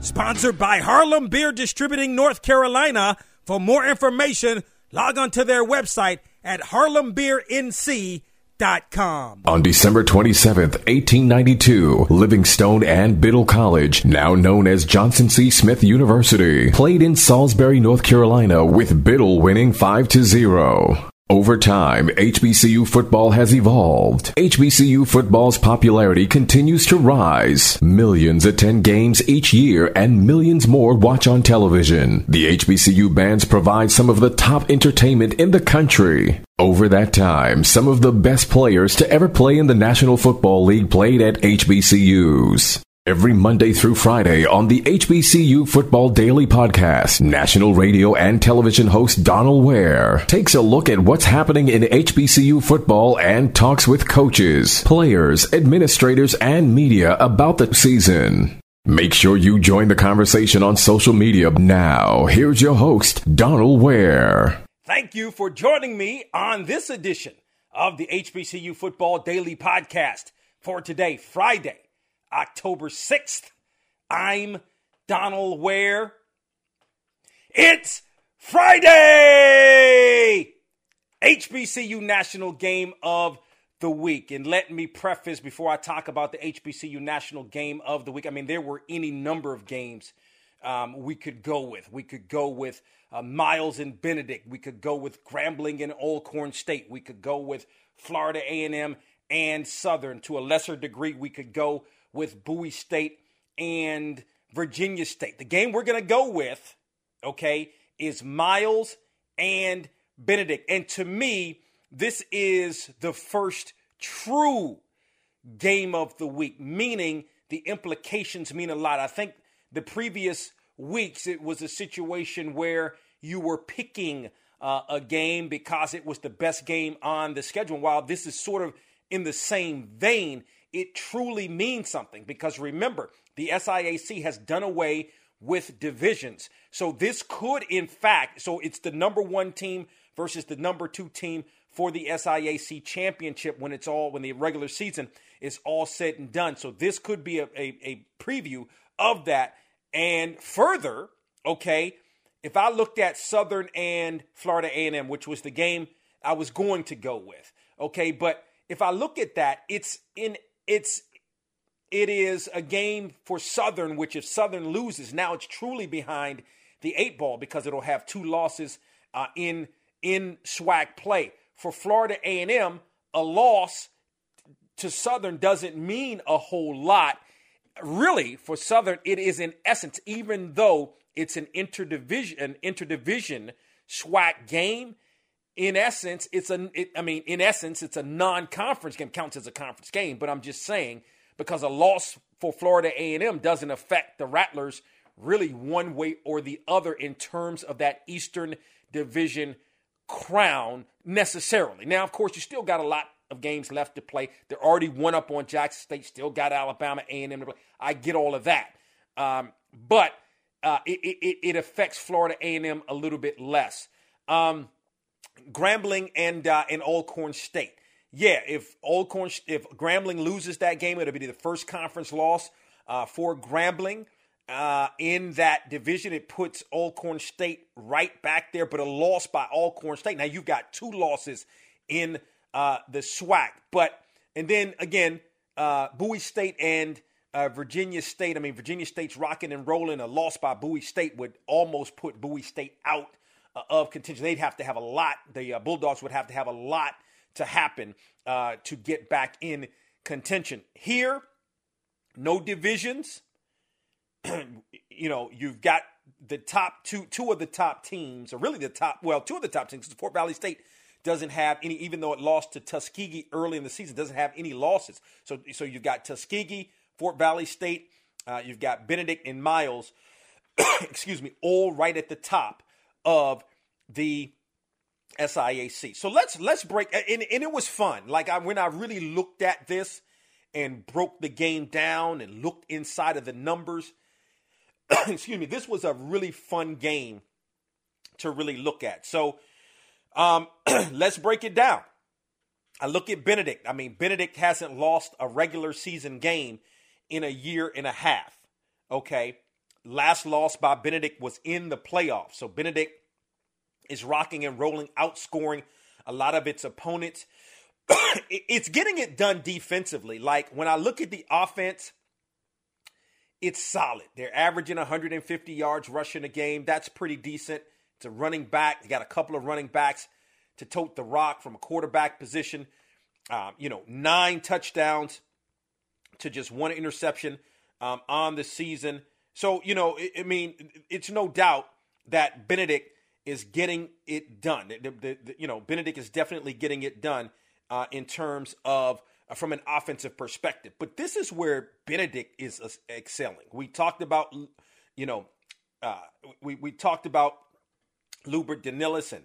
Sponsored by Harlem Beer Distributing North Carolina. For more information, log on to their website at harlembeernc.com. On December 27th, 1892, Livingstone and Biddle College, now known as Johnson C. Smith University, played in Salisbury, North Carolina with Biddle winning 5 to 0. Over time, HBCU football has evolved. HBCU football's popularity continues to rise. Millions attend games each year and millions more watch on television. The HBCU bands provide some of the top entertainment in the country. Over that time, some of the best players to ever play in the National Football League played at HBCUs. Every Monday through Friday on the HBCU Football Daily Podcast, national radio and television host Donal Ware takes a look at what's happening in HBCU football and talks with coaches, players, administrators, and media about the season. Make sure you join the conversation on social media now. Here's your host, Donal Ware. Thank you for joining me on this edition of the HBCU Football Daily Podcast for today, Friday. October 6th. I'm Donal Ware. It's Friday! HBCU National Game of the Week. And let me preface before I talk about the HBCU National Game of the Week. I mean, there were any number of games um, we could go with. We could go with uh, Miles and Benedict. We could go with Grambling and Alcorn State. We could go with Florida A&M and Southern. To a lesser degree, we could go with Bowie State and Virginia State. The game we're going to go with, okay, is Miles and Benedict. And to me, this is the first true game of the week, meaning the implications mean a lot. I think the previous weeks it was a situation where you were picking uh, a game because it was the best game on the schedule. while this is sort of in the same vein, it truly means something because remember, the SIAC has done away with divisions. So this could, in fact, so it's the number one team versus the number two team for the SIAC championship when it's all when the regular season is all said and done. So this could be a, a, a preview of that. And further, okay, if I looked at Southern and Florida A&M, which was the game I was going to go with, okay, but if I look at that, it's in it's it is a game for Southern, which if Southern loses, now it's truly behind the eight ball because it'll have two losses uh, in in SWAC play. For Florida A&M, a loss to Southern doesn't mean a whole lot. Really, for Southern, it is in essence, even though it's an interdivision, an interdivision SWAC game, in essence, it's a. It, I mean, in essence, it's a non-conference game. Counts as a conference game, but I'm just saying because a loss for Florida A&M doesn't affect the Rattlers really one way or the other in terms of that Eastern Division crown necessarily. Now, of course, you still got a lot of games left to play. They're already one up on Jackson State. Still got Alabama A&M to play. I get all of that, um, but uh, it, it, it affects Florida A&M a little bit less. Um, Grambling and uh, and Alcorn State. Yeah, if Alcorn if Grambling loses that game, it'll be the first conference loss uh, for Grambling. Uh, in that division, it puts Alcorn State right back there, but a loss by Alcorn State. Now you've got two losses in uh, the SWAC, but and then again, uh, Bowie State and uh, Virginia State. I mean, Virginia State's rocking and rolling. A loss by Bowie State would almost put Bowie State out uh, of contention. They'd have to have a lot. The uh, Bulldogs would have to have a lot to happen uh, to get back in contention. Here, no divisions. you know, you've got the top two, two of the top teams, or really the top, well, two of the top teams. Because Fort Valley State doesn't have any, even though it lost to Tuskegee early in the season, doesn't have any losses. So, so you've got Tuskegee, Fort Valley State, uh, you've got Benedict and Miles excuse me, all right at the top of the SIAC. So let's let's break and, and it was fun. Like I when I really looked at this and broke the game down and looked inside of the numbers. excuse me, this was a really fun game to really look at. So um, let's break it down. I look at Benedict. I mean, Benedict hasn't lost a regular season game in a year and a half. Okay. Last loss by Benedict was in the playoffs. So Benedict is rocking and rolling, outscoring a lot of its opponents. it's getting it done defensively. Like when I look at the offense, it's solid. They're averaging 150 yards rushing a game. That's pretty decent. It's a running back. They got a couple of running backs to tote the rock from a quarterback position. Um, you know, nine touchdowns to just one interception um, on the season. So, you know, I, mean, it's no doubt that Benedict is getting it done. The, the, the, you know, Benedict is definitely getting it done uh, in terms of uh, from an offensive perspective. But this is where Benedict is uh, excelling. We talked about, you know, uh, we, we talked about Lubert Danilis and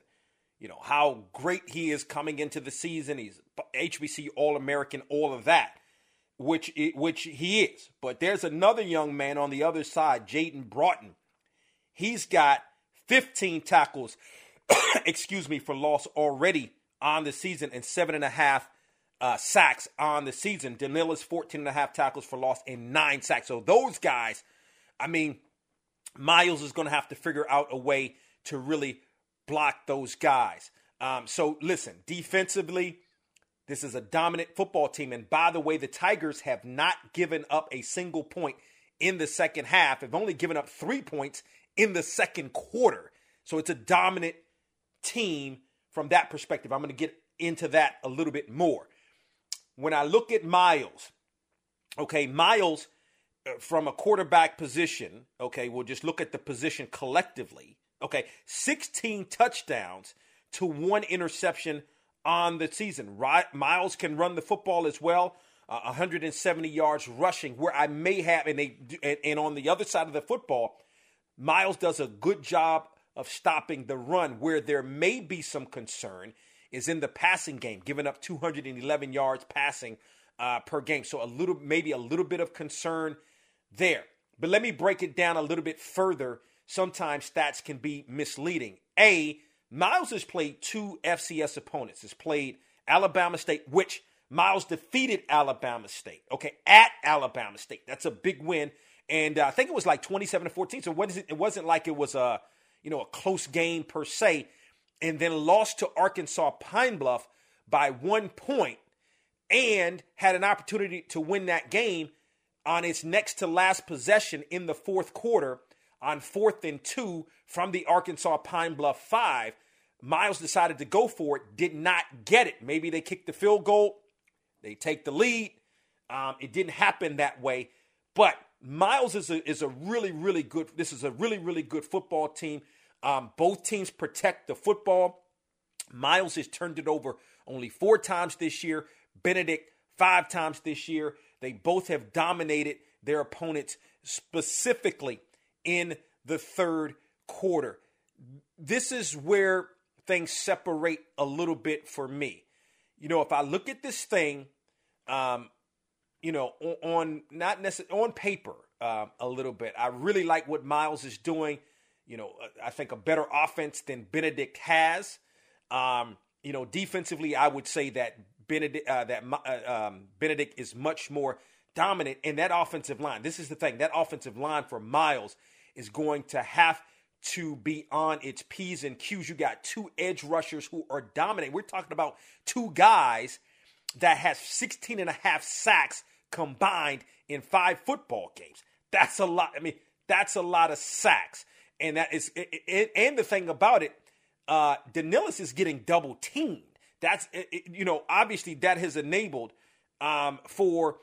you know, how great he is coming into the season. He's HBC All American, all of that, which which he is. But there's another young man on the other side, Jaden Broughton. He's got 15 tackles, excuse me, for loss already on the season and seven and a half uh, sacks on the season. Danilis 14 and a half tackles for loss and nine sacks. So those guys, I mean, Miles is going to have to figure out a way to really block those guys. Um, so listen, defensively, this is a dominant football team. And by the way, the Tigers have not given up a single point in the second half, They've only given up three points in the second quarter. So it's a dominant team from that perspective. I'm going to get into that a little bit more. When I look at Miles, okay, Miles uh, from a quarterback position, okay, we'll just look at the position collectively. Okay, 16 touchdowns to one interception on the season. Miles can run the football as well. Uh, 170 yards rushing, where I may have, and they, and, and on the other side of the football, Miles does a good job of stopping the run. Where there may be some concern is in the passing game, giving up 211 yards passing uh, per game. So a little, maybe a little bit of concern there. But let me break it down a little bit further sometimes stats can be misleading. A, Miles has played two FCS opponents. Has played Alabama State, which Miles defeated Alabama State. Okay, at Alabama State, that's a big win, and uh, I think it was like twenty-seven to fourteen. So what is it? It wasn't like it was a you know a close game per se, and then lost to Arkansas Pine Bluff by one point, and had an opportunity to win that game on its next to last possession in the fourth quarter on fourth and two from the Arkansas Pine Bluff five. Miles decided to go for it, did not get it. Maybe they kicked the field goal, they take the lead. Um, it didn't happen that way, but Miles is a, is a really, really good. This is a really, really good football team. Um, both teams protect the football. Miles has turned it over only four times this year. Benedict five times this year. They both have dominated their opponents specifically in the third quarter. This is where things separate a little bit for me. You know, if I look at this thing, um, you know, on, on not necessarily on paper um, a little bit, I really like what Miles is doing. You know, I think a better offense than Benedict has. Um, you know, defensively, I would say that Benedict uh, that uh, um, Benedict is much more dominant in that offensive line. This is the thing that offensive line for Miles is going to have to be on its P's and Q's. You got two edge rushers who are dominating. We're talking about two guys that has 16 and a half sacks combined in five football games. That's a lot. I mean, that's a lot of sacks. And that is, and the thing about it, uh, Danilis is getting double teamed. That's, you know, obviously that has enabled um, for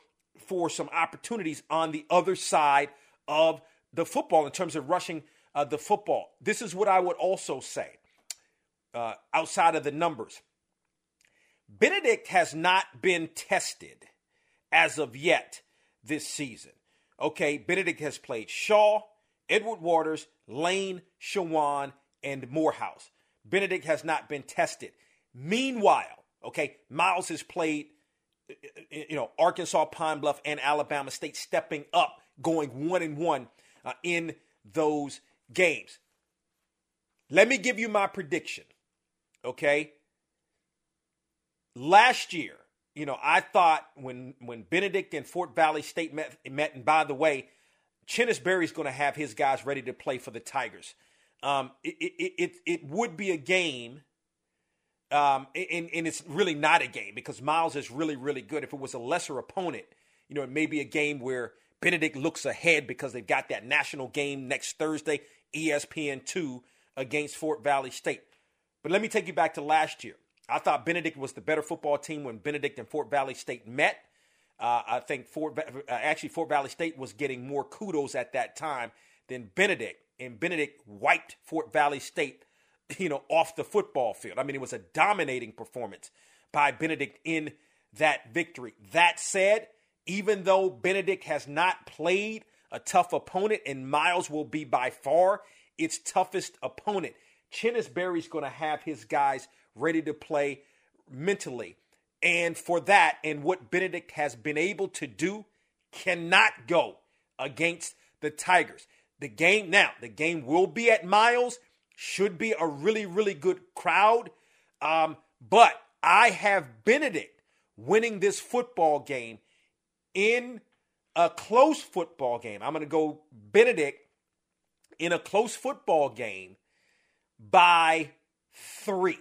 for some opportunities on the other side of the football in terms of rushing uh, the football. This is what I would also say uh, outside of the numbers. Benedict has not been tested as of yet this season. Okay, Benedict has played Shaw, Edward Waters, Lane, Shawan, and Morehouse. Benedict has not been tested. Meanwhile, okay, Miles has played, you know, Arkansas, Pine Bluff, and Alabama State stepping up, going one and one uh, in those games. Let me give you my prediction, okay? Last year, you know, I thought when when Benedict and Fort Valley State met, met and by the way, Chennis Berry's going to have his guys ready to play for the Tigers. Um, it, it, it, it would be a game, um, and, and it's really not a game because Miles is really, really good. If it was a lesser opponent, you know, it may be a game where Benedict looks ahead because they've got that national game next Thursday, ESPN2 against Fort Valley State. But let me take you back to last year. I thought Benedict was the better football team when Benedict and Fort Valley State met. Uh, I think Fort uh, actually Fort Valley State was getting more kudos at that time than Benedict, and Benedict wiped Fort Valley State, you know, off the football field. I mean, it was a dominating performance by Benedict in that victory. That said, even though Benedict has not played a tough opponent, and Miles will be by far its toughest opponent, Chennis Berry's going to have his guys ready to play mentally. And for that, and what Benedict has been able to do, cannot go against the Tigers. The game now, the game will be at Miles, should be a really, really good crowd. Um, but I have Benedict winning this football game in a close football game. I'm going to go Benedict in a close football game by three.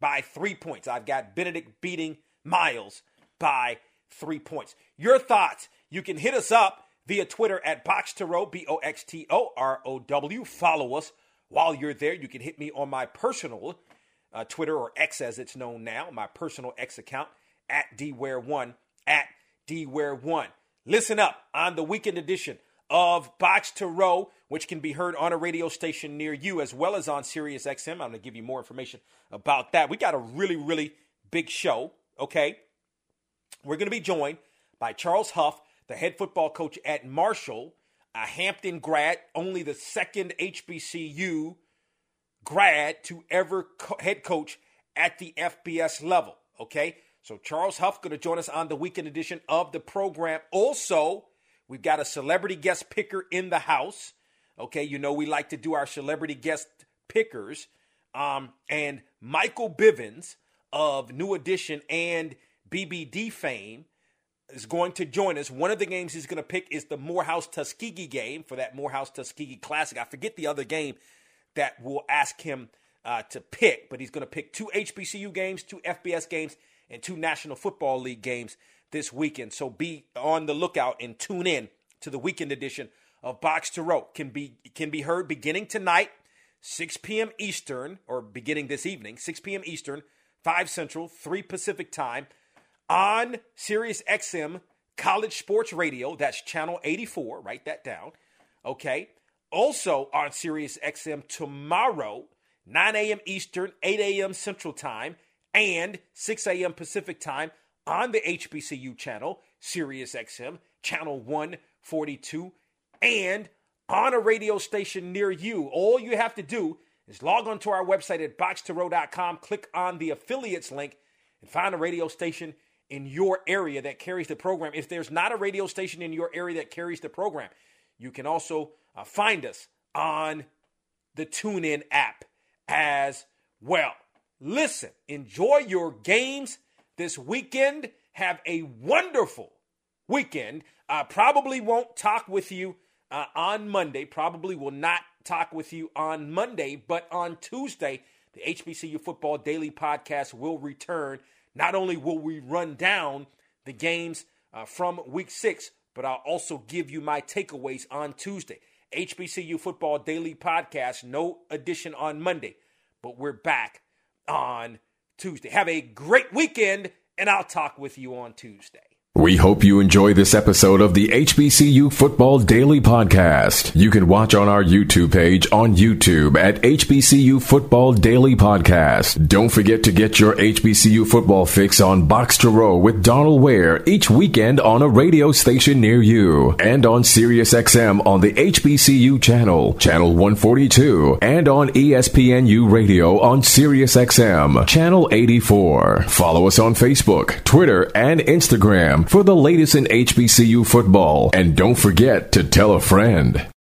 By three points. I've got Benedict beating Miles by three points. Your thoughts? You can hit us up via Twitter at Box to Row, B O X T O R O W. Follow us while you're there. You can hit me on my personal uh, Twitter or X as it's known now, my personal X account at DWare1 at DWare1. Listen up on the weekend edition of Box to Row, which can be heard on a radio station near you as well as on Sirius XM. I'm going to give you more information about that. We got a really, really big show, okay? We're going to be joined by Charles Huff, the head football coach at Marshall, a Hampton grad, only the second HBCU grad to ever co- head coach at the FBS level, okay? So Charles Huff going to join us on the weekend edition of the program. Also, We've got a celebrity guest picker in the house. Okay, you know we like to do our celebrity guest pickers. Um, and Michael Bivins of New Edition and BBD fame is going to join us. One of the games he's going to pick is the Morehouse Tuskegee game for that Morehouse Tuskegee Classic. I forget the other game that we'll ask him uh, to pick, but he's going to pick two HBCU games, two FBS games, and two National Football League games this weekend. So be on the lookout and tune in to the weekend edition of Box to Row. Can be can be heard beginning tonight, 6 p.m. Eastern, or beginning this evening, 6 p.m. Eastern, 5 Central, 3 Pacific time, on Sirius XM College Sports Radio. That's channel 84. Write that down. Okay. Also on Sirius XM tomorrow, 9 a.m. Eastern, 8 a.m. Central Time, and 6 a.m. Pacific Time on the HBCU channel, Sirius XM, channel 142, and on a radio station near you. All you have to do is log on to our website at boxtorow.com, click on the affiliates link, and find a radio station in your area that carries the program. If there's not a radio station in your area that carries the program, you can also uh, find us on the TuneIn app as well. Listen, enjoy your games this weekend. Have a wonderful weekend. I probably won't talk with you uh, on Monday. Probably will not talk with you on Monday, but on Tuesday, the HBCU Football Daily Podcast will return. Not only will we run down the games uh, from week six, but I'll also give you my takeaways on Tuesday. HBCU Football Daily Podcast, no edition on Monday, but we're back on Tuesday. Have a great weekend, and I'll talk with you on Tuesday. We hope you enjoy this episode of the HBCU Football Daily Podcast. You can watch on our YouTube page on YouTube at HBCU Football Daily Podcast. Don't forget to get your HBCU football fix on Box to Row with Donal Ware each weekend on a radio station near you and on SiriusXM on the HBCU channel, channel 142, and on ESPNU Radio on SiriusXM, channel 84. Follow us on Facebook, Twitter, and Instagram for the latest in HBCU football. And don't forget to tell a friend.